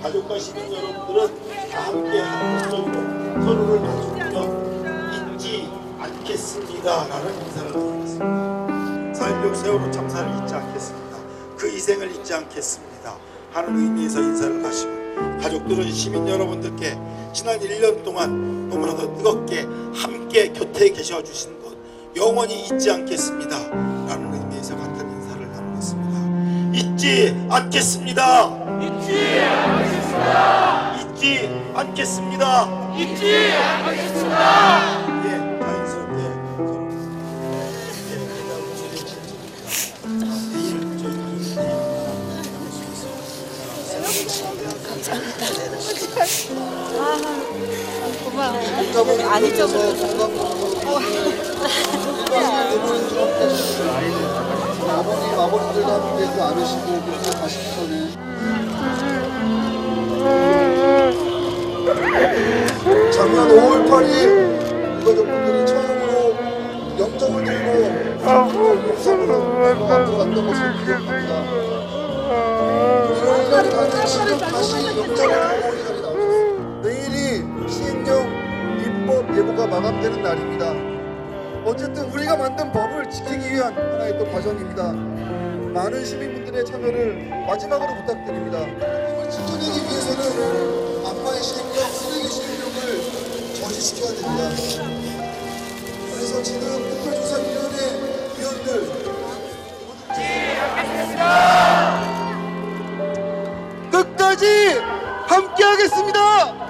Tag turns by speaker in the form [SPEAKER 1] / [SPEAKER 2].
[SPEAKER 1] 가족과 시민 여러분들은 다 함께 한 목소리로 서로를 마주보며 잊지 않겠습니다 라는 인사를 드리겠습니다. 4.16 세월호 참사를 잊지 않겠습니다. 그 희생을 잊지 않겠습니다. 하는 의미에서 인사를 하시고 가족들은 시민 여러분들께 지난 1년 동안 너무나도 뜨겁게 함께 곁에 계셔 주신 것 영원히 잊지 않겠습니다. 잊지 않겠습니다. 잊지 않겠습니다. 잊지 않겠습니다. 잊지 않겠습니다. 예, 자연스럽게 서로 수
[SPEAKER 2] 고마워요. 안 잊어버려.
[SPEAKER 3] 아버님, 아버님들도 함께 그 안으시고 그렇게 가시고서는 작년 5월 8일 유가족분들이 처음으로 영정을 들고 영상으로 앞으로 갔던 것을 기억합니다. 그리고 이 날이 가는 지금 다시 영정을 들고 이 자리에 나오셨습니다. 내일이 시행령 입법 예고가 마감되는 날입니다. 어쨌든 우리가 만든 법을 지키기 위한 하나의 또 과정입니다. 많은 시민분들의 참여를 마지막으로 부탁드립니다. 법을 지켜내기 위해서는 아빠의 시행령, 쓰레기 시행령을 저지시켜야 됩니다. 그래서 지금 특별조사위원회 위원들 끝까지 함께하겠습니다.